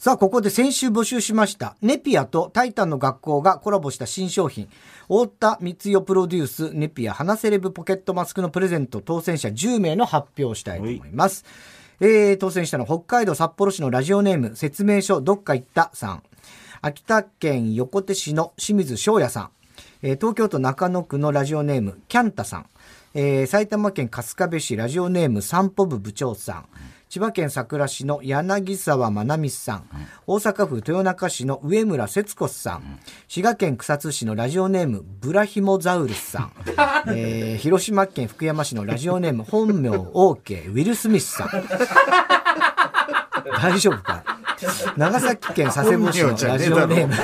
さあ、ここで先週募集しました、ネピアとタイタンの学校がコラボした新商品、太田光代プロデュース、ネピア花セレブポケットマスクのプレゼント当選者10名の発表をしたいと思います。えー、当選したのは北海道札幌市のラジオネーム、説明書どっか行ったさん。秋田県横手市の清水翔也さん。えー、東京都中野区のラジオネーム、キャンタさん。えー、埼玉県春日部市ラジオネーム散歩部部長さん。千葉県佐倉市の柳沢まなみさん、大阪府豊中市の上村節子さん、滋賀県草津市のラジオネームブラヒモザウルスさん、えー、広島県福山市のラジオネーム本名 OK ウィル・スミスさん。大丈夫か？長崎県佐世保市のラジオネーム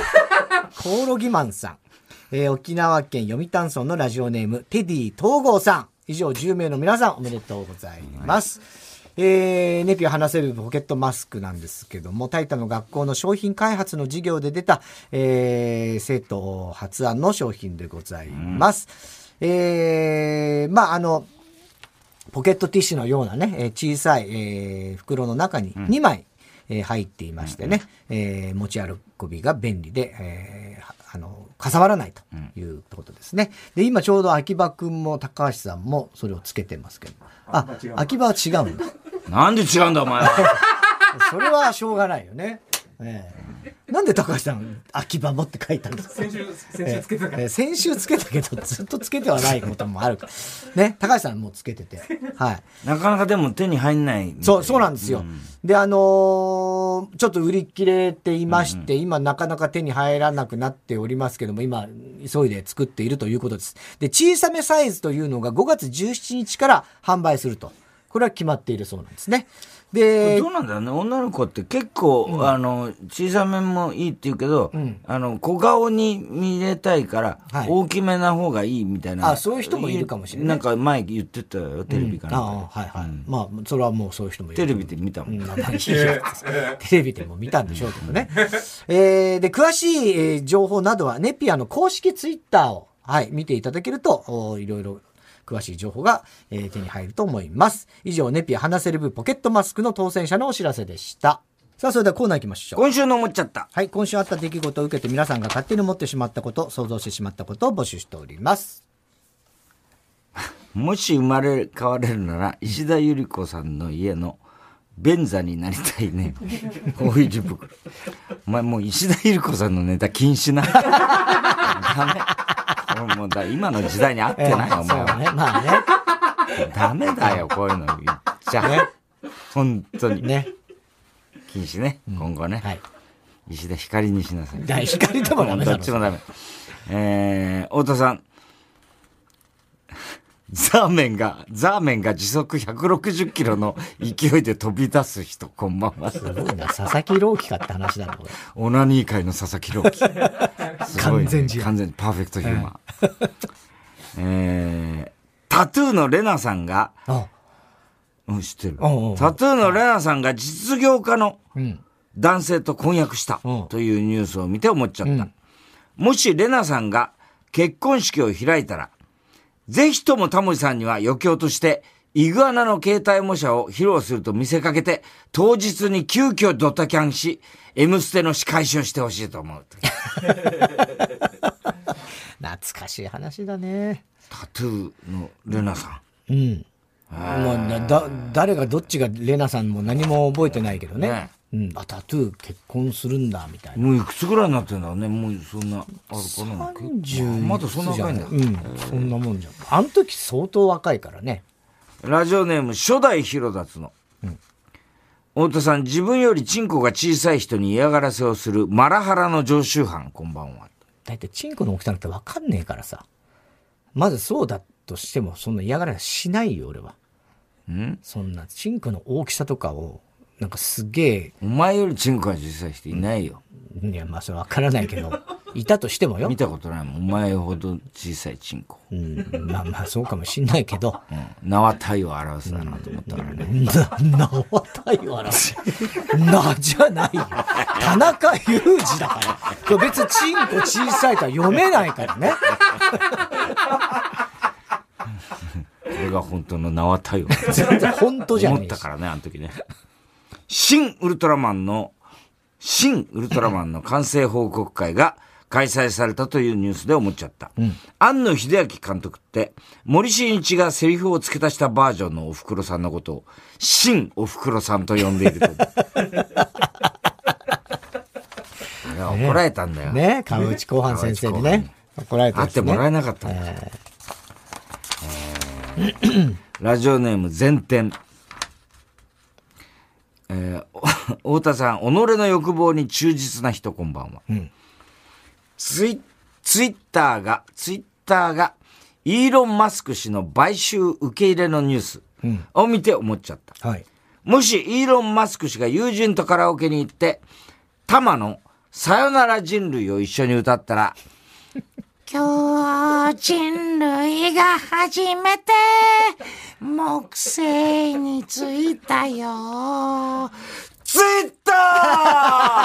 コオロギマンさん、えー、沖縄県読谷村のラジオネームテディ東郷さん。以上10名の皆さんおめでとうございます。はいえー、ネピを話せるポケットマスクなんですけども、タイタの学校の商品開発の授業で出た、えー、生徒発案の商品でございます。うん、えー、まあ、あの、ポケットティッシュのようなね、小さい、えー、袋の中に2枚、うん、えー、入っていましてね、うん、えー、持ち歩びが便利で、えー、あの、かさばらないということですね。で、今ちょうど秋葉くんも高橋さんもそれをつけてますけど。あ、秋葉は違うんだ。なんで違うんだお前は。それはしょうがないよね。ええ、なんで高橋さん、秋葉もって書いたんですか先週、先週つけたから、ええ、先週つけたけど、ずっとつけてはないこともあるから。ね、高橋さんもつけてて。はい。なかなかでも手に入んない。そう、そうなんですよ。うん、で、あのー、ちょっと売り切れていまして、うん、今なかなか手に入らなくなっておりますけども、今、急いで作っているということです。で、小さめサイズというのが5月17日から販売すると。これは決まっているそうなんですね。で、どうなんだろうね。女の子って結構、うん、あの、小さめもいいって言うけど、うん、あの、小顔に見れたいから、大きめな方がいいみたいな。あ、そういう人もいるかもしれない。なんか前言ってたよ、テレビから。うん、あはいはい。まあ、それはもうそういう人もいる。テレビで見たもん。まあ、テレビでも見たんでしょうけどね。えー、で、詳しい、えー、情報などは、ネピアの公式ツイッターを、はい、見ていただけると、いろいろ詳しい情報が、えー、手に入ると思います。以上、ネピア話せる部ポケットマスクの当選者のお知らせでした。さあ、それではコーナー行きましょう。今週の思っちゃった。はい、今週あった出来事を受けて皆さんが勝手に思ってしまったこと、想像してしまったことを募集しております。もし生まれ変われるなら、石田ゆり子さんの家の便座になりたいね。大藤袋。お前もう石田ゆり子さんのネタ禁止な。ダメ。もうだ今の時代に合ってない、お前は。ね、まあね。ダメだよ、こういうの言っちゃ。ね、本当に。ね。禁止ね、今後ね。はい。石田光にしなさい。だ光でもダメどっちもダメ。えー、太田さん。ザーメンが、ザーメンが時速160キロの勢いで飛び出す人、こんばんは。すごいな。佐々木朗希かって話だろ、これ。オナニー界の佐々木朗希。すごい、ね、完全完全にパーフェクトヒューマン。えー、タトゥーのレナさんが、うん、知ってる？タトゥーのレナさんが実業家の男性と婚約したというニュースを見て思っちゃった。うん、もしレナさんが結婚式を開いたら、ぜひともタモリさんには余興として、イグアナの携帯模写を披露すると見せかけて、当日に急遽ドタキャンし、M ステの仕返しをしてほしいと思う。懐かしい話だね。タトゥーのレナさん。うん。もうだ、誰がどっちがレナさんも何も覚えてないけどね。ねうん、あ、タトゥー結婚するんだ、みたいな。もういくつぐらいになってんだろうね。もうそんな、あるかな。30まだそんな若いんだ。うん、そんなもんじゃん。あの時相当若いからね。ラジオネーム、初代広達の。うん。太田さん、自分よりチンコが小さい人に嫌がらせをするマラハラの常習犯、こんばんは。大体チンコの大きさなんてわかんねえからさ。まずそうだとしても、そんな嫌がらせしないよ、俺は。ん？そんな、チンコの大きさとかを、なんかすげえ。お前よりチンコが小さい人いないよ。いや、まあそれわからないけど、いたとしてもよ。見たことないもん。お前ほど小さいチンコ。うん、まあまあそうかもしんないけど。うん。名は体を表すだなと思ったからね。な、名は体を表す。なじゃないよ。田中裕二だから。別にチンコ小さいとは読めないからね。これが本当の名は体を。全然本当じゃん。思ったからね、あの時ね。新ウルトラマンの、新ウルトラマンの完成報告会が開催されたというニュースで思っちゃった。うん、庵野秀明監督って、森進一がセリフを付け足したバージョンのおふくろさんのことを、新おふくろさんと呼んでいると。怒られたんだよ。ね川内後半先生にね。怒られた、ね。会ってもらえなかったんだ。えーえー、ラジオネーム全天。えー、太田さん、己の欲望に忠実な人、こんばんは。うん、ツイツイッターが、ツイッターが、イーロン・マスク氏の買収受け入れのニュースを見て思っちゃった。うんはい、もし、イーロン・マスク氏が友人とカラオケに行って、タマのさよなら人類を一緒に歌ったら、今日人類が初めて木星に着いたよ。着 いた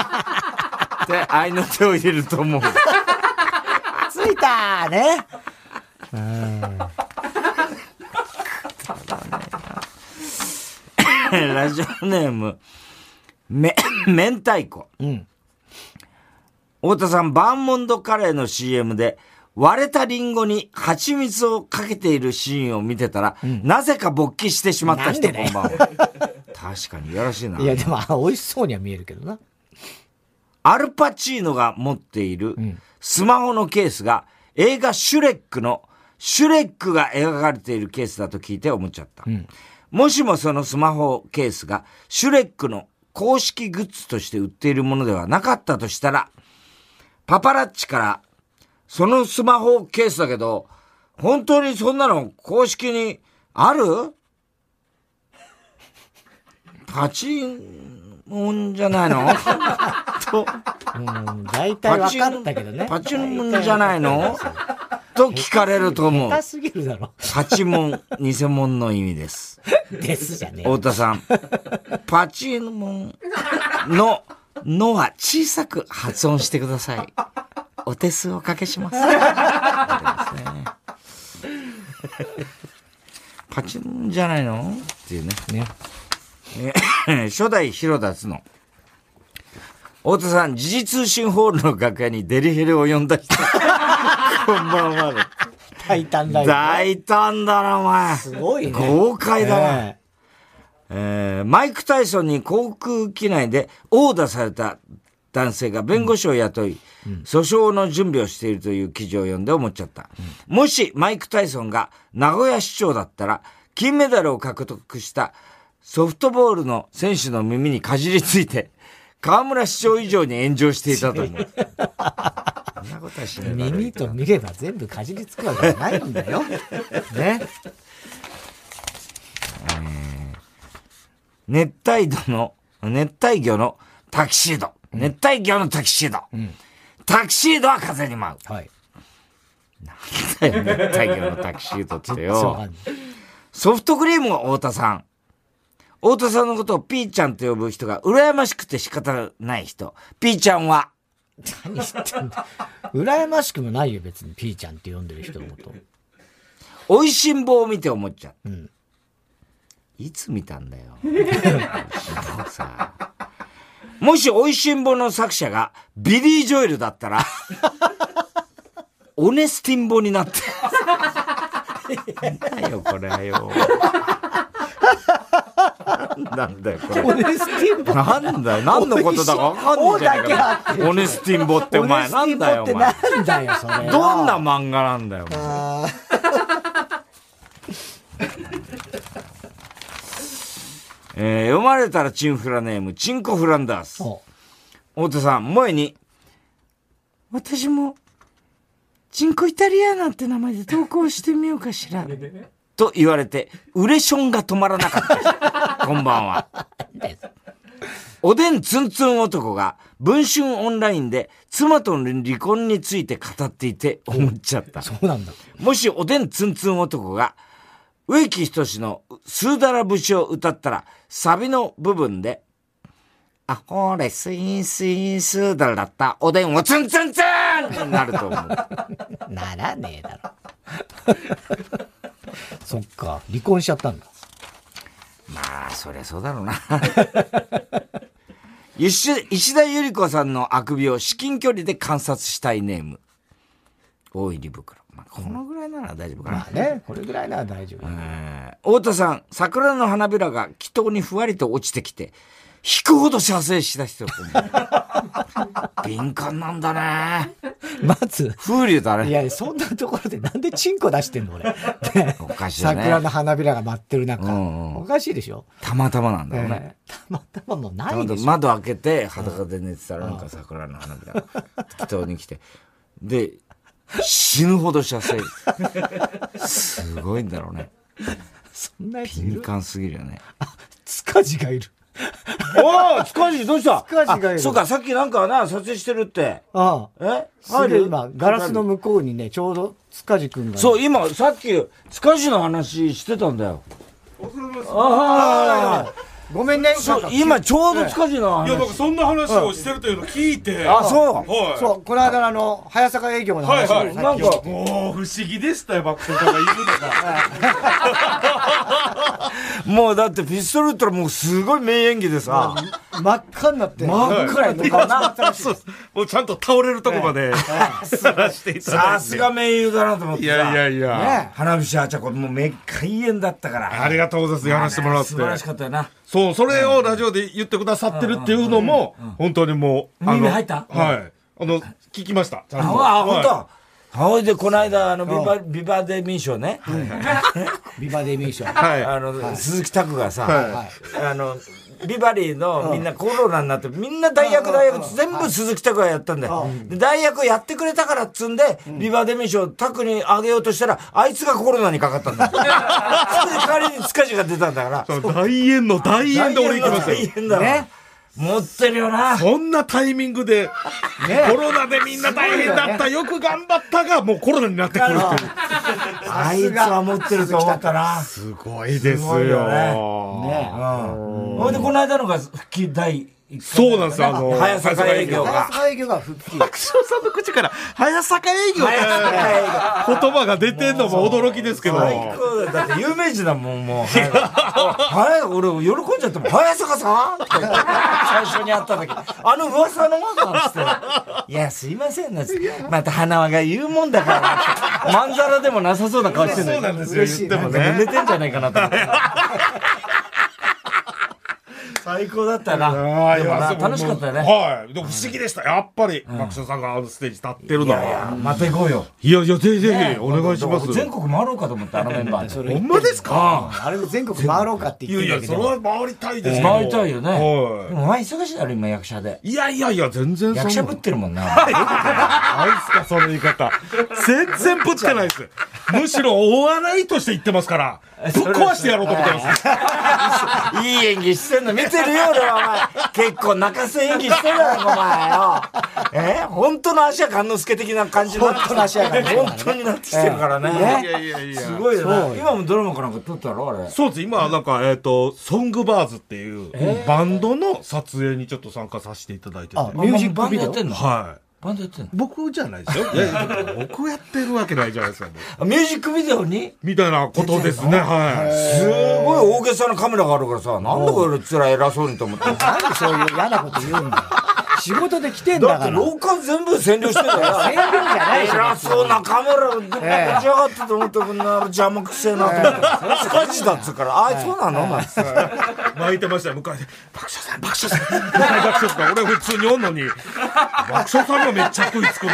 って愛の手を入れると思う。着いたね。ラジオネーム、め、明太子。うん。太田さん、バーモンドカレーの CM で、割れたリンゴに蜂蜜をかけているシーンを見てたら、うん、なぜか勃起してしまった人、こんばんは。確かにいやらしいな。いや、でも、美味しそうには見えるけどな。アルパチーノが持っているスマホのケースが映画シュレックのシュレックが描かれているケースだと聞いて思っちゃった。うん、もしもそのスマホケースがシュレックの公式グッズとして売っているものではなかったとしたら、パパラッチからそのスマホケースだけど、本当にそんなの公式にある？パチンモンじゃないの？と。うん、大体分かったけどね。パチモンじゃないの？と聞かれると思う。下手すぎるだろ。パチモン、偽物の意味です。ですじゃね太田さん。パチモンの、のは小さく発音してください。お手数おかけします。パチンじゃないの？っていうね。ね。初代広田つの。太田さん、時事通信ホールの楽屋にデリヘルを呼んだ人。こんばんは。大胆だよ、ね。大胆だな、お前。すごいね。豪快だな。えーえー、マイク・タイソンに航空機内で殴打された男性が弁護士を雇い、うん、訴訟の準備をしているという記事を読んで思っちゃった。うん、もしマイク・タイソンが名古屋市長だったら、金メダルを獲得したソフトボールの選手の耳にかじりついて、河村市長以上に炎上していたと思う。そんなことはしない。耳と見れば全部かじりつくわけじゃないんだよ。ね。熱帯魚の、熱帯魚のタキシード。熱帯魚のタキシード。うん、タキシードは風に舞う。はい。なんだよ、熱帯魚のタキシードってよ。ソフトクリームは太田さん。太田さんのことをピーちゃんと呼ぶ人が羨ましくて仕方ない人。ピーちゃんは。何言ってんだ。羨ましくもないよ、別にピーちゃんって呼んでる人のこと。美味しんぼを見て思っちゃう。うん。いつ見たんだよ。さ。もし、美味しんぼの作者がビリー・ジョエルだったら、オネスティンボになって。なんだよ、これはよ。なんだよ、これ。オネスティンボなんだよ、何のことだかわかんないじゃねえか。オネスティンボってお前、なんだよ、お前。なんだよ、それ。どんな漫画なんだよ、お前。えー、読まれたらチンフラネーム、チンコフランダース。太田さん、萌えに、私もチンコイタリアなんて名前で投稿してみようかしら。と言われて、ウレションが止まらなかった こんばんは。おでんツンツン男が文春オンラインで妻との離婚について語っていて思っちゃった。そうなんだ。もしおでんツンツン男が植木仁のスーダラ節を歌ったらサビの部分であ、ほれ、スイスイスーダラだったおでんをツンツンツンになると思う。ならねえだろ。そっか、離婚しちゃったんだ。まあ、そりゃそうだろうな。石田ゆり子さんのあくびを至近距離で観察したいネーム。大入り袋。まあ、このぐらいなら大丈夫かな。まあね、これぐらいなら大丈夫。太田さん、桜の花びらが祈祷にふわりと落ちてきて、引くほど射精しだしてる。敏感なんだね。まず。風流だね。いや、そんなところでなんでチンコ出してんの俺。おかしいね。桜の花びらが舞ってる中。うんうん、おかしいでしょたまたまなんだよね。えー、たまたまもないでしょ。窓開けて裸で寝てたらなんか桜の花びらが祈祷に来て。で、死ぬほど射精。すごいんだろうね。そんなやつ敏感すぎるよね。あ、塚地がいる。おお塚地どうした？塚地がいる。そうか、さっきなんかな、撮影してるって。ああ。え？入る？今、ガラスの向こうにね、ちょうど塚地君が。そう、今、さっき、塚地の話してたんだよ。ああ。ごめんね。そう、今ちょうど塚地の話。いや、僕そんな話をしてるというのを聞いて。あ、そう。はい。そう、この間のあの、早坂営業の話。はいはい。なんか、もう不思議でしたよ、爆笑家がいるのが。もうだってピストル打ったらもうすごい名演技でさ。真っ赤になって。真っ赤になって。そうもうちゃんと倒れるとこまで、さしていただいて。さすが名優だなと思っていやいやいや。花火師あちゃこ、もうめっ開演だったから。ありがとうございます。やらせてもらって。素晴らしかったよな。そう、それをラジオで言ってくださってるっていうのも、本当にもう。耳入った？はい。あの、聞きました。ちゃんと。あ、本当ほいで、この間、あの、ビバ、ビバデミー賞ね。ビバデミー賞。はい。あの、鈴木拓がさ、あの、ビバリーのみんなコロナになって、みんな大役大役全部鈴木拓がやったんだよ。で、大役やってくれたからっつんで、ビバデミー賞拓にあげようとしたら、あいつがコロナにかかったんだよ。それで代わりに塚地が出たんだから。大演の大演で俺行きますよ。大演だね。持ってるよな。そんなタイミングで、ね、コロナでみんな大変だった、よく頑張ったが、もうコロナになってくるっていう。あいつは持ってると思ったな。すごいですよ。ね。ね。うん。ほいで、この間のが復帰第そうなんですよ、あの、早坂営業が。早坂営業が復帰。爆笑さんの口から、早坂営業って言葉が出てんのも驚きですけど。最高だ。だって有名人だもん、もう。はい、俺、喜んじゃっても、早坂さん？って最初に会った時、あの噂のままつって。いや、すいませんな、また花輪が言うもんだから。まんざらでもなさそうな顔してるそうなんですよ、言ってもね。寝てんじゃないかなと思って。最高だったな。あいや楽しかったよね。はい。でも不思議でした。やっぱり、爆笑さんがあのステージ立ってるのは。いやまた行こうよ。いやいや、ぜひぜひ、お願いします。全国回ろうかと思って、あのメンバーで。ほんまですか？あれで全国回ろうかって言っていやいや、それは回りたいです回りたいよね。はい。でもお前忙しいだろ、今役者で。いやいやいや、全然役者ぶってるもんな。あいつか、その言い方。全然ぶってないです。むしろお笑いとして言ってますから。ぶっ壊してやろうと思ってます。いい演技してんの見てるよ、俺はお前。結構泣かせ演技してるだろ、お前よ。え？本当の足は観之助的な感じの？本当の足は本当になってきてるからね。いやいやいや。すごいよね。今もドラマかなんか撮ったろ、あれ。そうです。今、なんか、えっと、ソングバーズっていう、バンドの撮影にちょっと参加させていただいてて。ミュージックビデオ？はい。バンドやってんの？僕じゃないですよ。いやいや、僕やってるわけないじゃないですか。ミュージックビデオに？みたいなことですね、はい。すごい大げさなカメラがあるからさ、なんでこれつら偉そうにと思って。なんでそういう嫌なこと言うんだよ。仕事で来てんだから。だって廊下全部占領してんだよ。占領じゃない偉そうなカメラぶち上がってと思ってこんな邪魔くせえなと思って。スカジだっつうから、あ、そうなの？なんつ。巻いてましたよ、向かいで。爆笑さん、爆笑さん。爆笑さん。俺普通におんのに、爆笑さんがめっちゃ食いつくな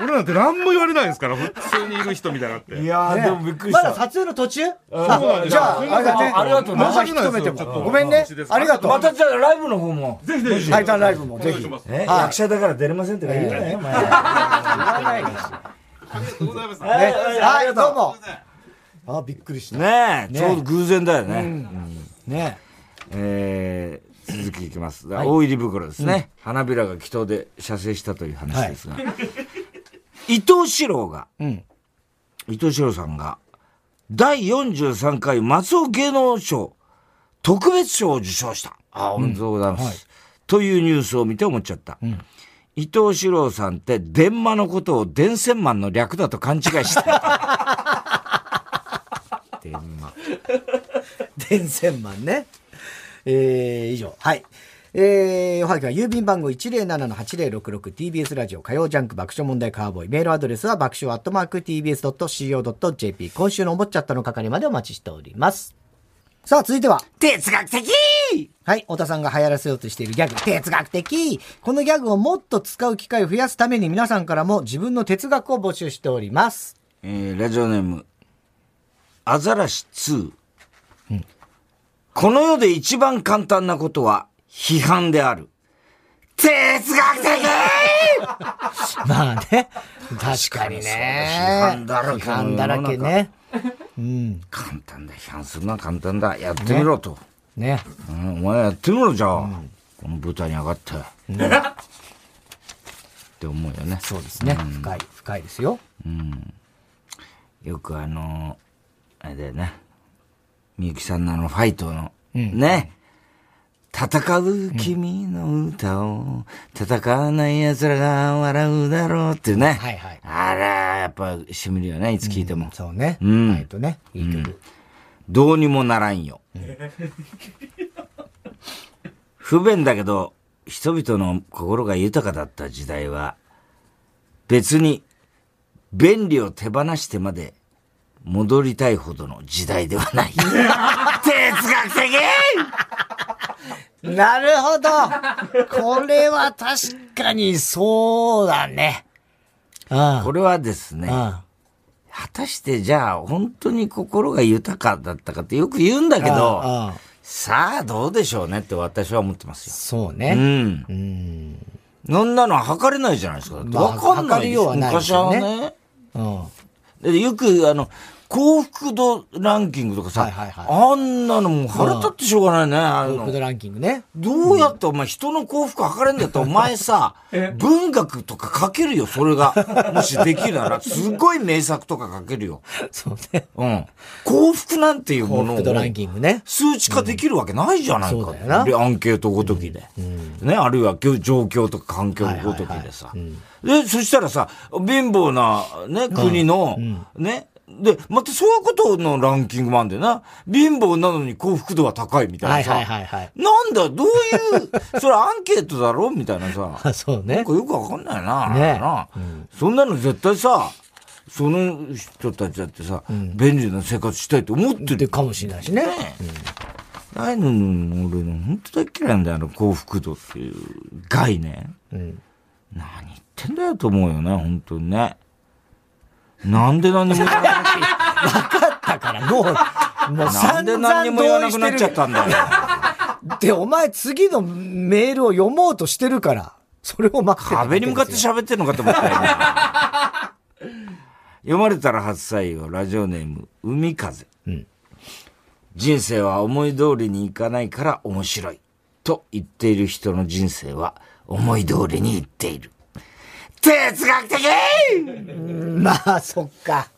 俺なんて何も言われないですから、普通にいる人みたいなって。いやでもびっくりした。まだ撮影の途中？そうなんですじゃあ、ありがとう。ありがとう。また引き止めても。ごめんね。ありがとう。またじゃあライブの方も。ぜひぜひ。はい、さんライブもぜひ。え、役者だから出れませんって言うなよ、お前。言わないです。ありがとうございます。はい、どうも。あ、びっくりした。ねえ、ちょうど偶然だよね。ねえ。えー、続きいきます。大入り袋ですね。花びらが祈祷で射精したという話ですが。伊藤四郎が、伊藤四郎さんが、第43回松尾芸能賞特別賞を受賞した。あ、おめでとうございます。というニュースを見て思っちゃった。伊藤四郎さんって電話のことを電線マンの略だと勘違いした。電話。電線マンね。えー、以上。はい。えー、おはぎは郵便番号 107-8066TBS ラジオ火曜ジャンク爆笑問題カーボーイ。メールアドレスは爆笑アットマーク TBS.CO.JP。今週の思っちゃったの係までお待ちしております。さあ、続いては。哲学的はい、太田さんが流行らせようとしているギャグ、哲学的このギャグをもっと使う機会を増やすために皆さんからも自分の哲学を募集しております。えー、ラジオネーム、アザラシ2。うん、この世で一番簡単なことは批判である。哲学的 まあね。確かにね。批判だらけ。批判だらけね。うん。簡単だ。批判するのは簡単だ。やってみろと。ね。うん、お前やってみろ、じゃあ。うん、この舞台に上がって。ね、って思うよね。そうですね。うん、深い、深いですよ。うん。よくあの、あれだよね。みゆきさんのあのファイトの、うん、ね。戦う君の歌を、戦わない奴らが笑うだろうっていうね。はいはい。あら、やっぱ、しみるよね、いつ聞いても。うん、そうね。うん。えっとね、いい曲。どうにもならんよ。不便だけど、人々の心が豊かだった時代は、別に、便利を手放してまで戻りたいほどの時代ではない。哲学的？なるほど。これは確かにそうだね。これはですね、果たしてじゃあ本当に心が豊かだったかってよく言うんだけど、さあどうでしょうねって私は思ってますよ。そうね。うん。うん。そんなのは測れないじゃないですか。わ、まあ、かんないよ。昔はね。うん。よく、あの、幸福度ランキングとかさ、はいはいはい、あんなのもう腹立ってしょうがないね、あの。幸福度ランキングね。どうやってお前人の幸福測れんだったらお前さ、文学とか書けるよ、それが。もしできるなら、すごい名作とか書けるよ。そうね。うん。幸福なんていうものを。幸福度ランキングね。数値化できるわけないじゃないか。うん、そうだよな。アンケートごときで。うん、ね、あるいは状況とか環境ごときでさ。で、そしたらさ、貧乏なね、国の、ね、で、またそういうことのランキングもあるんだよな。貧乏なのに幸福度は高いみたいなさ。はいはいはい、はい、なんだ、どういう、それアンケートだろみたいなさ。そうね。なんかよくわかんないな。ねな、うん、そんなの絶対さ、その人たちだってさ、うん、便利な生活したいと思ってる。かもしれないしね。ねうん、ああいうの、俺の本当大嫌いなんだよ、あの幸福度っていう概念。うん、何言ってんだよと思うよね、本当にね。なんで何にも言わなくな分かったから、もう、もうなんで何にも言わなくなっちゃったんだよ。で、お前次のメールを読もうとしてるから、それを待って壁に向かって喋ってんのかと思ったよ、ね。読まれたら初採用、ラジオネーム、海風。うん、人生は思い通りにいかないから面白い。と言っている人の人生は思い通りにいっている。哲学的まあ、そっか。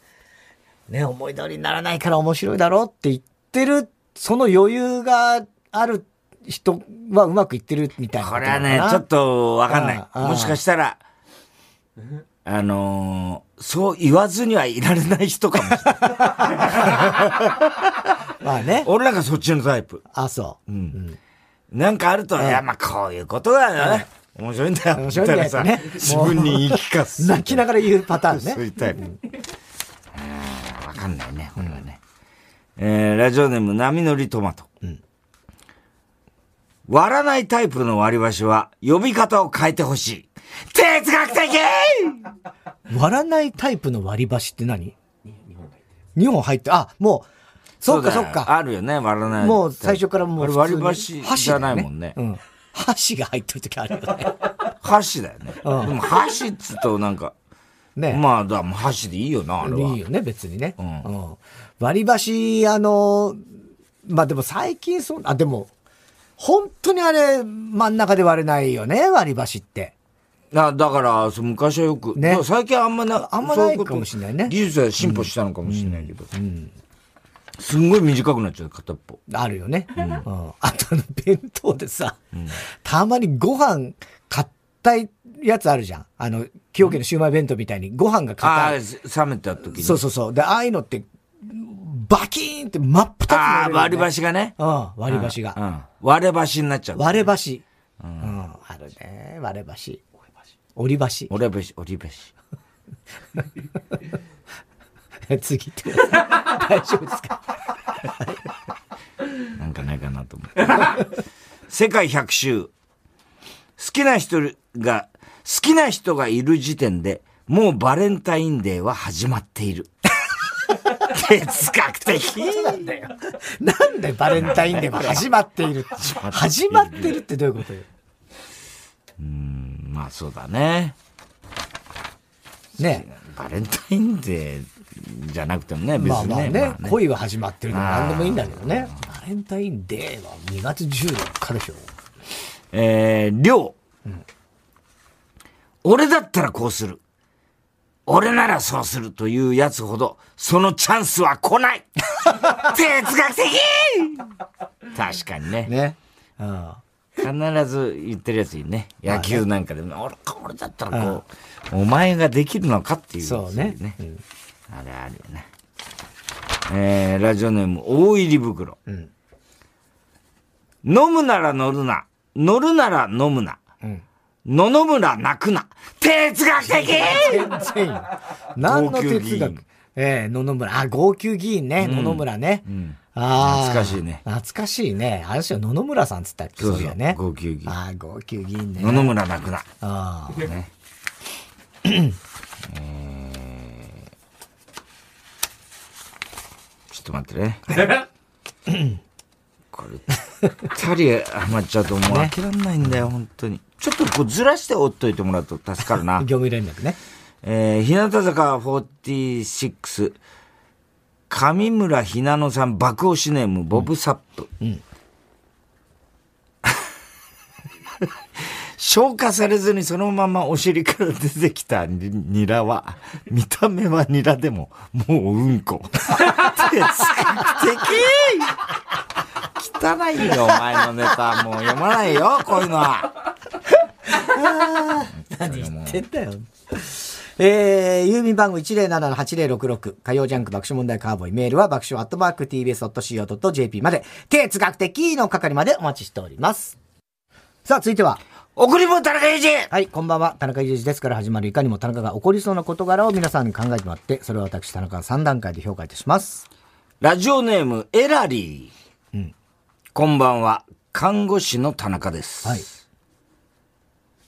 ね、思い通りにならないから面白いだろうって言ってる、その余裕がある人はうまくいってるみたいなこれはね、ちょっとわかんない。もしかしたら、あのー、そう言わずにはいられない人かもしれない。まあね。俺なんかそっちのタイプ。あ、そう。うん。なんかあると、いや、まあこういうことだよね。面白いんだよ。面白いんだよね。自分に言い聞かす。泣きながら言うパターンね。そういうタイプ。わかんないね、これはね。えー、ラジオネーム、波乗りトマト。うん、割らないタイプの割り箸は、呼び方を変えてほしい。哲学的割らないタイプの割り箸って何？2本入って、あ、もう、そっかそっか。あるよね、割らない。もう最初からもう。割り箸じゃないもんね。うん。箸が入ってる時あるよね。箸だよね。うん、でも箸っつうとなんか、ね。まあ、だ箸でいいよな、あれは。いいよね、別にね。うん。うん、割り箸、あの、まあでも最近そう、あ、でも、本当にあれ、真ん中で割れないよね、割り箸って。だだから、昔はよく、ね、最近あんまな、あんまないかもしれないね。技術は進歩したのかもしれないけど。うん。うん、すんごい短くなっちゃう、片っぽ。あるよね。うん。うん、あとあの、弁当でさ、うん、たまにご飯買ったやつあるじゃん。あの、崎陽軒のシウマイ弁当みたいにご飯が硬い。ああ、冷めた時に。そうそうそう。で、ああいうのって、バキーンって真っ二つ、ね、ああ、割り箸がね。うん、割り箸が。うん。割れ箸になっちゃう、割れ箸。うん、あるね。割れ箸。折り箸。折り箸、折り箸。次って 大丈夫ですか？なんかないかなと思って。世界100周。好きな人が、好きな人がいる時点で、もうバレンタインデーは始まっている。哲学的なんだよ。なんでバレンタインデーは始まっている始まってるってどういうことよ？うん、まあそうだね。ねバレンタインデーじゃなくてもね、別にね。まあまあね、まあね恋は始まってるのも何でもいいんだけどね。バレンタインデーは2月14日でしょ。えー、りょう。うん、俺だったらこうする。俺ならそうするというやつほど、そのチャンスは来ない 哲学的確かにね。ね。うん。必ず言ってるやついるね。野球なんかでも、俺、俺だったらこう、お前ができるのかっていう、そうね。うん、あれあるよね。えー、ラジオネーム、大入り袋。うん、飲むなら乗るな。乗るなら飲むな。うん野々村泣くな。哲学的全然何の哲学？ええー、野々村。あ、号泣議員ね。野々村ね。うんああ。懐かしいね。懐かしいね。あれしよ、野々村さんつったっけ？そうやね。号泣議員。ああ、号泣議員ね。野々村泣くな。ああ。ね。えー、ちょっと待ってね。これ、二人余っちゃうともう開けらんないんだよ、本当に。ちょっとこうずらしておっといてもらうと助かるな。業務連絡ね。えー、日向坂46、上村ひなのさん爆押しネーム、ボブサップ。うん、消化されずにそのままお尻から出てきたニラは、見た目はニラでも、もううんこ。哲学的汚いよ、お前のネタ。もう読まないよ、こういうのは。何言ってんだよ。えー、郵便番号107-8066火曜ジャンク爆笑問題カーボーイメールは爆笑アットマーク tbs.co.jp まで哲学的の係までお待ちしております。さあ、続いては。送り物田中裕二はい、こんばんは。田中裕二ですから始まるいかにも田中が起こりそうな事柄を皆さんに考えてもらって、それを私田中が3段階で評価いたします。ラジオネーム、エラリー。うん。こんばんは。看護師の田中です。はい。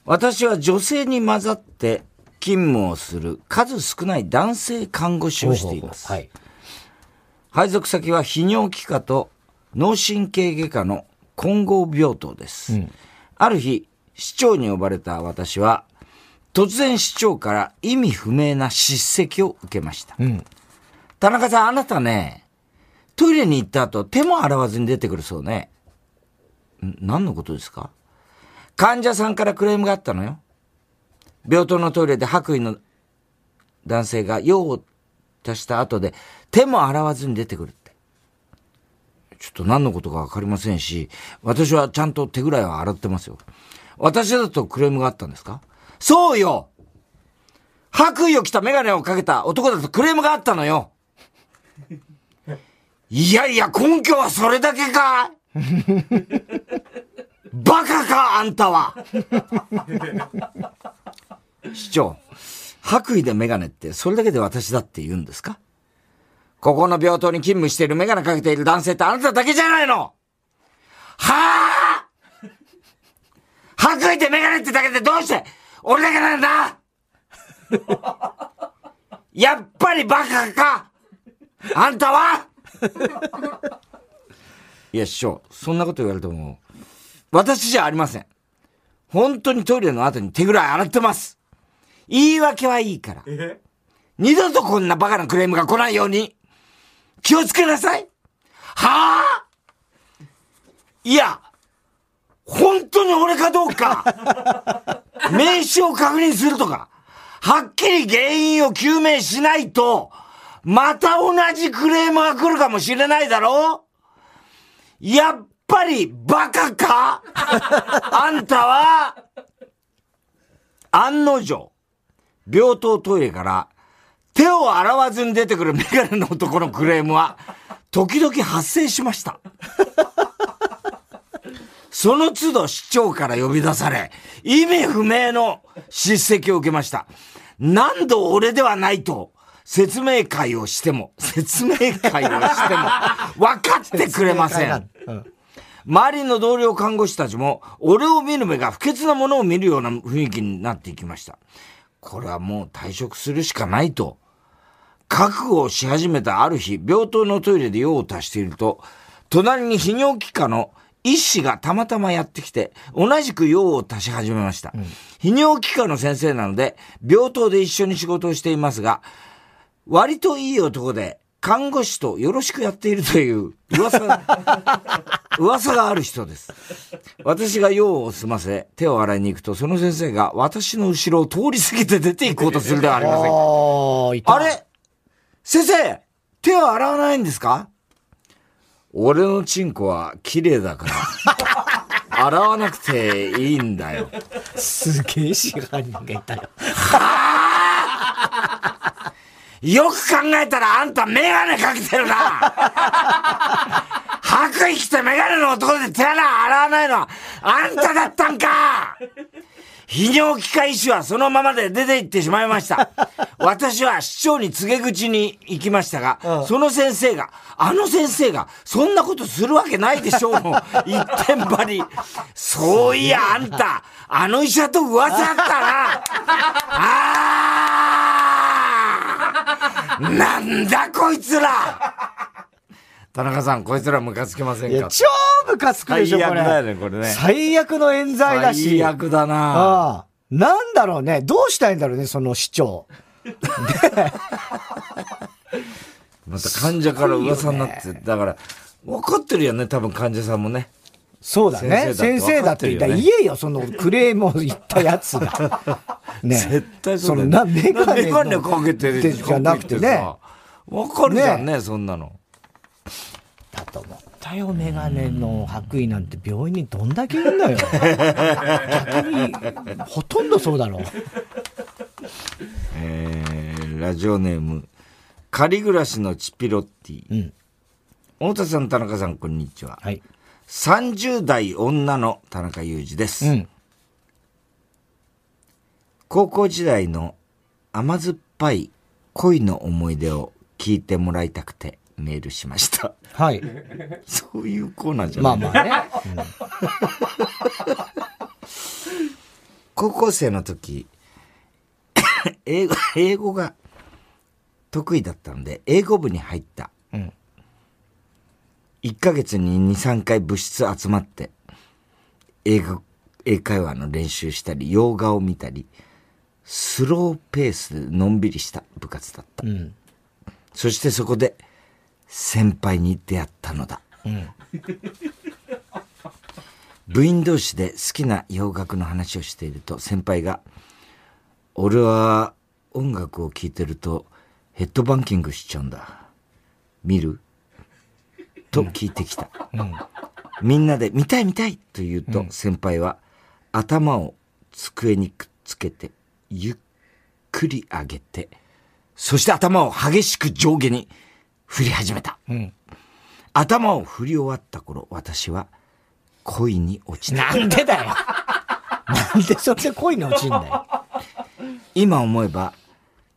私は女性に混ざって勤務をする数少ない男性看護師をしています。はい。配属先は泌尿器科と脳神経外科の混合病棟です。うん、ある日、市長に呼ばれた私は、突然市長から意味不明な叱責を受けました。うん、田中さん、あなたね、トイレに行った後、手も洗わずに出てくるそうね。何のことですか？患者さんからクレームがあったのよ。病棟のトイレで白衣の男性が用を足した後で手も洗わずに出てくるって。ちょっと何のことかわかりませんし、私はちゃんと手ぐらいは洗ってますよ。私だとクレームがあったんですか？そうよ。白衣を着たメガネをかけた男だとクレームがあったのよ。いやいや、根拠はそれだけかバカか、あんたは。市長、白衣でメガネってそれだけで私だって言うんですか？ここの病棟に勤務しているメガネかけている男性ってあなただけじゃないのはあ白衣でメガネってだけでどうして俺だけなんだ？やっぱりバカか？あんたは？いや、師匠、そんなこと言われても、私じゃありません。本当にトイレの後に手ぐらい洗ってます。言い訳はいいから。二度とこんなバカなクレームが来ないように、気をつけなさい。はあ？いや、本当に俺かどうか、名刺を確認するとか、はっきり原因を究明しないと、また同じクレームが来るかもしれないだろ。やっぱりバカか。あんたは、案の定、病棟トイレから手を洗わずに出てくるメガネの男のクレームは、時々発生しました。その都度市長から呼び出され、意味不明の叱責を受けました。何度俺ではないと、説明会をしても、説明会をしても、分かってくれません。周りの同僚看護師たちも、俺を見る目が不潔なものを見るような雰囲気になっていきました。これはもう退職するしかないと、覚悟をし始めたある日、病棟のトイレで用を足していると、隣に泌尿器科の医師がたまたまやってきて、同じく用を足し始めました。うん、泌尿器科の先生なので、病棟で一緒に仕事をしていますが、割といい男で、看護師とよろしくやっているという噂が、噂がある人です。私が用を済ませ、手を洗いに行くと、その先生が私の後ろを通り過ぎて出て行こうとするではありませんか。あれ？先生手を洗わないんですか？俺のチンコは綺麗だから、洗わなくていいんだよ。すげえ支配人がいたよ。はよく考えたらあんたメガネかけてるな白衣着てメガネの男で手洗洗わないのはあんただったんか泌尿器科医師はそのままで出て行ってしまいました。私は市長に告げ口に行きましたが、うん、その先生が、あの先生が、そんなことするわけないでしょうの 一点張り。そういや、あんた、あの医者と噂あったな。あーなんだこいつら田中さん、こいつらムカつきませんか？超ムカつくでしょ、これ。最悪だよね、これね。最悪の冤罪だし。最悪だなああ。なんだろうね。どうしたいんだろうね、その市長。また患者から噂になって、だから、分かってるよね、多分患者さんもね。そうだね。先生だって言ったら、言えよ、そのクレームを言ったやつが。ね。絶対そうだよ、ね。そのな、メガネ。かけてるじゃなくてね。わかるじゃんね、そんなの。だと思ったよ、メガネの白衣なんて病院にどんだけいるんだよ。逆に、ほとんどそうだろう。えー、ラジオネーム、仮暮らしのチピロッティ。うん。太田さん、田中さん、こんにちは。はい。30代女の田中裕二です。うん。高校時代の甘酸っぱい恋の思い出を聞いてもらいたくてメールしました。はい。そういうコーナーじゃないまあまあね。うん、高校生の時、英語、英語が得意だったので、英語部に入った。うん。1ヶ月に2、3回部室集まって、英語、英会話の練習したり、洋画を見たり、スローペースでのんびりした部活だった。うん、そしてそこで、先輩に出会ったのだ。うん、部員同士で好きな洋楽の話をしていると先輩が、俺は音楽を聴いてるとヘッドバンキングしちゃうんだ。見る？と聞いてきた。うん、みんなで見たい見たいと言うと、先輩は頭を机にくっつけてゆっくり上げて、そして頭を激しく上下に振り始めた。うん、頭を振り終わった頃、私は恋に落ちた。なんでだよ なんでそれで恋に落ちんだよ。今思えば、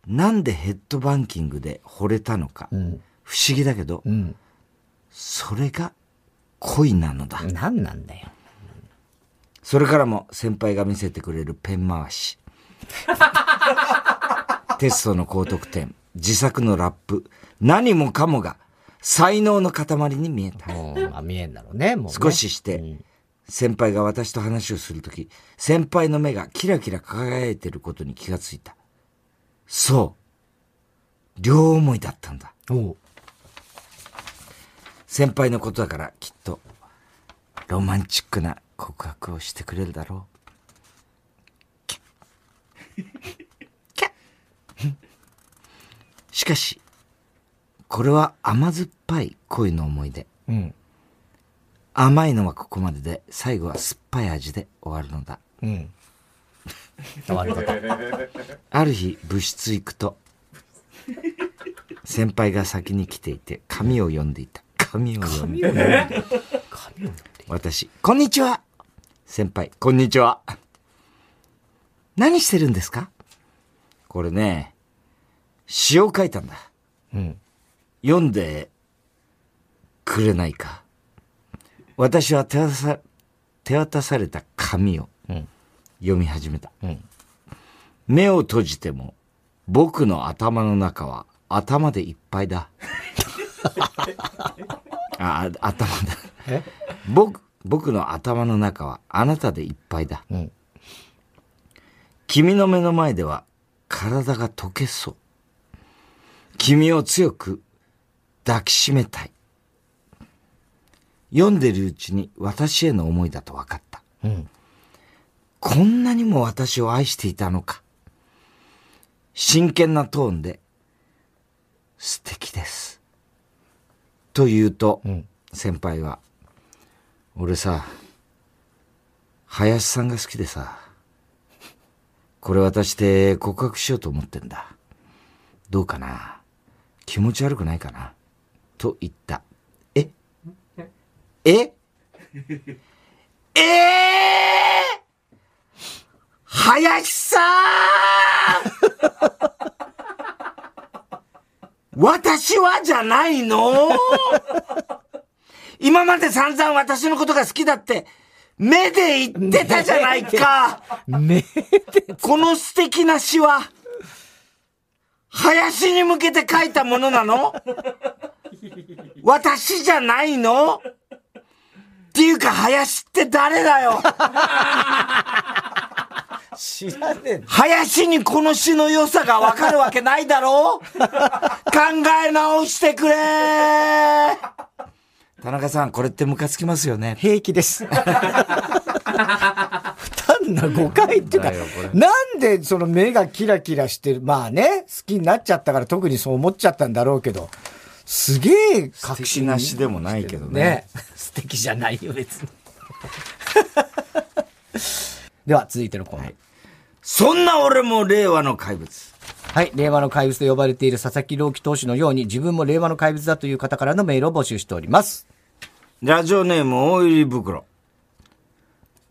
なんでヘッドバンキングで惚れたのか、うん、不思議だけど、うん、それが恋なのだ。何なんだよ。それからも先輩が見せてくれるペン回し。テストの高得点、自作のラップ、何もかもが才能の塊に見えた。まあ見えんだろうね、もう、ね、少しして、先輩が私と話をするとき、先輩の目がキラキラ輝いてることに気がついた。そう。両思いだったんだ。先輩のことだからきっと、ロマンチックな告白をしてくれるだろう。しかし、これは甘酸っぱい恋の思い出。うん。甘いのはここまでで、最後は酸っぱい味で終わるのだ。うん。ある日、部室行くと、先輩が先に来ていて、紙を読んでいた。紙を読んでいた。私、こんにちは先輩、こんにちは。何してるんですか？これね、詩を書いたんだ。うん。読んでくれないか。私は手渡さ手渡された紙を読み始めた、うん、目を閉じても僕の頭の中は頭でいっぱいだ。あ、頭だ。僕、僕の頭の中はあなたでいっぱいだ。うん、君の目の前では体が溶けそう。君を強く抱きしめたい。読んでるうちに私への思いだと分かった。うん、こんなにも私を愛していたのか。真剣なトーンで、素敵です。と言うと、うん、先輩は、俺さ、林さんが好きでさ、これ渡して告白しようと思ってんだ。どうかな気持ち悪くないかな？と言った。え？え？え？ー、林さん！私はじゃないの？今まで散々私のことが好きだって、目で言ってたじゃないか。目で。この素敵な詩は、林に向けて書いたものなの？私じゃないの？っていうか、林って誰だよ？知らねえ。林にこの詩の良さがわかるわけないだろ？う考え直してくれ。田中さん、これってムカつきますよね。平気です。単な誤解っていうか、なんでその目がキラキラしてる。まあね、好きになっちゃったから特にそう思っちゃったんだろうけど、すげえ確信なしでもないけどね。ね 素敵じゃないよ、別に。では、続いてのコーナー。はい、そんな俺も令和の怪物。はい。令和の怪物と呼ばれている佐々木朗希投手のように自分も令和の怪物だという方からのメールを募集しております。ラジオネーム大入り袋。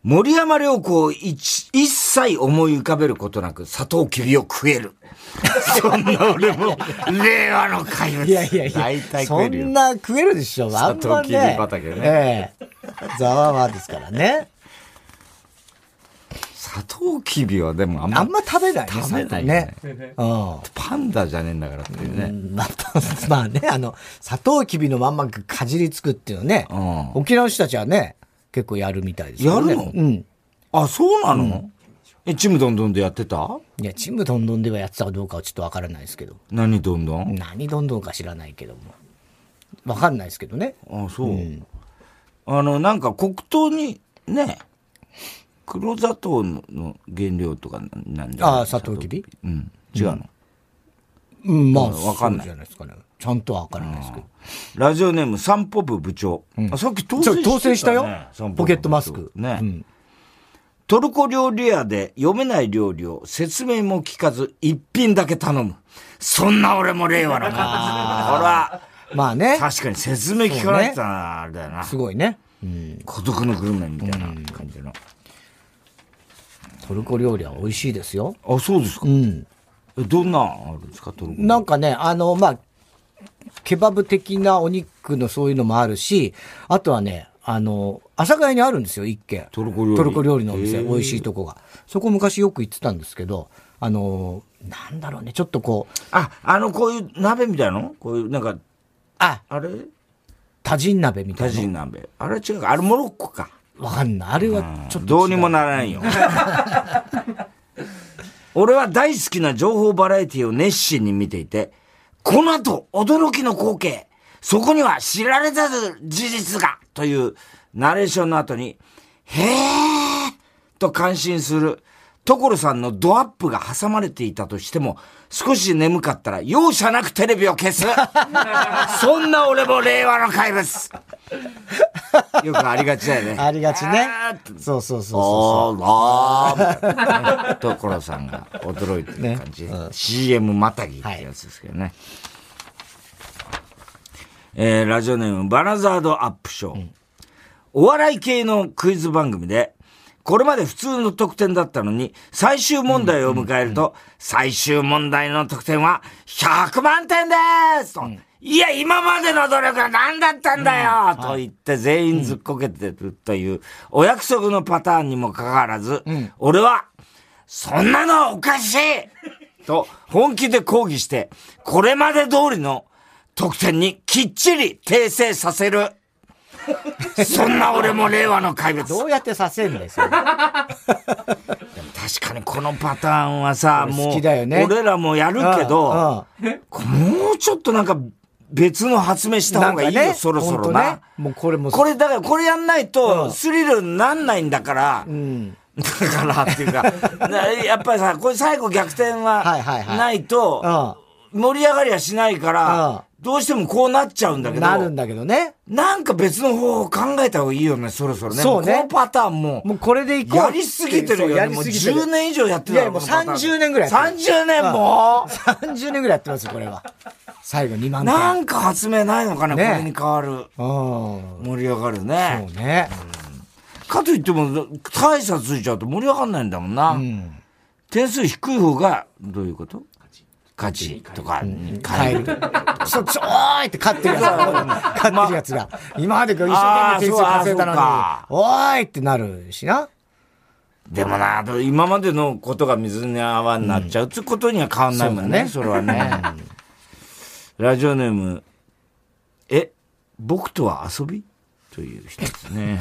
森山良子を一一切思い浮かべることなく、サトウキビを食える。そんな俺も、令和の怪物。いやいやいや、大体食えるそんな食えるでしょ。サトウキビ畑ね。ええざわわですからね。サトウキビはでもあんま。あんま食べないね。食べないね。ねうん。パンダじゃねえんだからっていうね。まあ、まあね、あの、サトウキビのまんまかじりつくっていうのね。うん、沖縄の人たちはね、結構やるみたいですよね。やるの？うん。あ、そうなの、うん、え、ちむどんどんでやってた？いや、ちむどんどんではやってたかどうかはちょっとわからないですけど。何どんどん？何どんどんか知らないけども。わかんないですけどね。あ、そう。うん、あの、なんか黒糖に、ね、黒砂糖の原料とかなんじゃああ、砂糖きびうん。違うの、うん、まあ、わかんない。じゃないですかね。ちゃんとはわからないですけど。ラジオネーム、散歩部部長。うん、あさっき当選した、ね、当選したよ。ポケットマスク。ね。うん、トルコ料理屋で読めない料理を説明も聞かず一品だけ頼む。そんな俺も令和の感じ。これは、まあね。確かに説明聞かないってあれだよな。すごいね。うん、孤独のグルメみたいな感じの。トルコ料理は美味しいですよ。あ、そうですか。うん。どんなあるんですか、トルコなんかね、あの、まあ、ケバブ的なお肉のそういうのもあるし、あとはね、あの、阿佐ヶ谷にあるんですよ、一軒。トルコ料理。トルコ料理のお店、美味しいとこが。そこ昔よく行ってたんですけど、あの、なんだろうね、ちょっとこう。あ、あの、こういう鍋みたいなの？こういう、なんか、あ、あれ？タジン鍋みたいな。タジン鍋。あれ違うか、あれモロッコか。わかんない。あれはちょっと。どうにもならないよ。俺は大好きな情報バラエティを熱心に見ていて、この後、驚きの光景。そこには知られざる事実がというナレーションの後に、へーと感心する所さんのドアップが挟まれていたとしても、少し眠かったら容赦なくテレビを消す そんな俺も令和の怪物よくありがちだよね。ありがちね。そうそうそうそうあー、あー、所さんが驚いてる感じ。ねうん、CM またぎってやつですけどね。はいえー、ラジオネーム、バナザードアップショー。うん、お笑い系のクイズ番組で、これまで普通の得点だったのに、最終問題を迎えると、最終問題の得点は100万点ですと、うん、いや、今までの努力は何だったんだよ、と言って全員ずっこけてるというお約束のパターンにもかかわらず、俺は、そんなのはおかしいと本気で抗議して、これまで通りの得点にきっちり訂正させる。そんな俺も令和の怪物。どうやってさせんだよ、それ。でも確かにこのパターンはさ、もう、俺らもやるけど、もうちょっとなんか別の発明した方がいいよ、ね、そろそろな。ね、もうこれも。これ、だからこれやんないと、スリルになんないんだから、うん、だからっていうか、やっぱりさ、これ最後逆転はないと、盛り上がりはしないから、どうしてもこうなっちゃうんだけど。なるんだけどね。なんか別の方法考えた方がいいよね、そろそろね。そうね。このパターンも。もうこれでいこう。やりすぎてるよね。もう10年以上やってるいや、もう30年ぐらいやってる。30年も ?30 年ぐらいやってますよ、これは。最後2万点。なんか発明ないのかな、ね、これに変わる。盛り上がるね。そうね。かといっても、大差ついちゃうと盛り上がんないんだもんな。うん、点数低い方が、どういうこと？勝ちとかに変える。そ、ちょーいって勝ってるやつが、勝ってるやつが。今まで一生懸命点数稼いだのに、おーいってなるしな。でもな、今までのことが水に泡になっちゃうってことには変わんないもんね、それはね。ラジオネーム、え、僕とは遊び？という人ですね。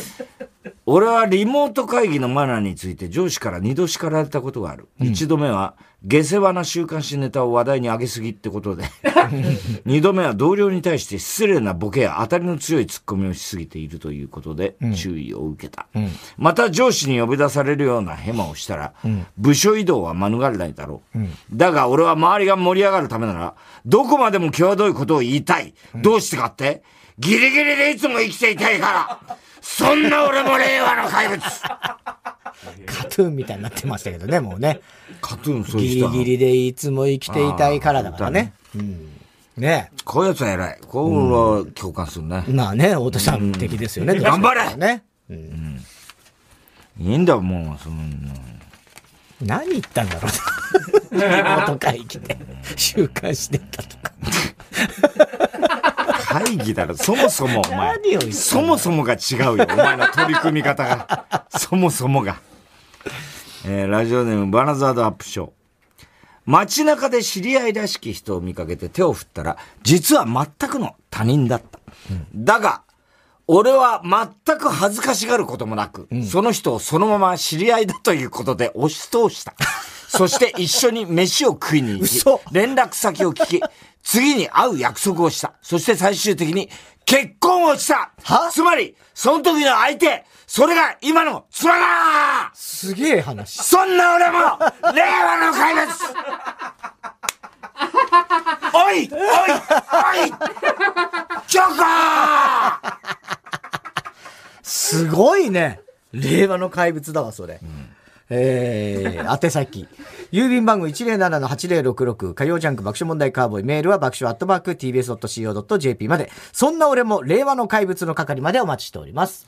俺はリモート会議のマナーについて上司から二度叱られたことがある。一、度目は、下世話な週刊誌ネタを話題に上げすぎってことで。二度目は同僚に対して失礼なボケや当たりの強いツッコミをしすぎているということで注意を受けた。うん、また上司に呼び出されるようなヘマをしたら、うん、部署移動は免れないだろう。うん、だが俺は周りが盛り上がるためなら、どこまでも際どいことを言いたい。どうしてかってギリギリでいつも生きていたいから。そんな俺も令和の怪物カトゥーンみたいになってましたけどね、もうね。カトゥーンそういう人ギリギリでいつも生きていたいからだからね。うん。ねこういうやつは偉い。こうは共感するね。まあね、太田さん的ですよね。頑張れね。うん。いいんだ、もう、その、何言ったんだろうな。リモート会議で、週刊誌でたとか。会議だろ。そもそもお前。そもそもが違うよ。お前の取り組み方が。そもそもが。えー、ラジオネームバナザードアップショー。街中で知り合いらしき人を見かけて手を振ったら、実は全くの他人だった。うん、だが、俺は全く恥ずかしがることもなく、うん、その人をそのまま知り合いだということで押し通した。そして一緒に飯を食いに行き、連絡先を聞き、次に会う約束をした。そして最終的に結婚をしたつまり、その時の相手、それが今の妻だすげえ話。そんな俺も、令和の怪物おいおいおいチョコすごいね。令和の怪物だわ、それ。うんえー、宛先。郵便番号107-8066火曜ジャンク爆笑問題カーボーイメールは爆笑アットマーク tbs.co.jp まで。そんな俺も令和の怪物の係までお待ちしております。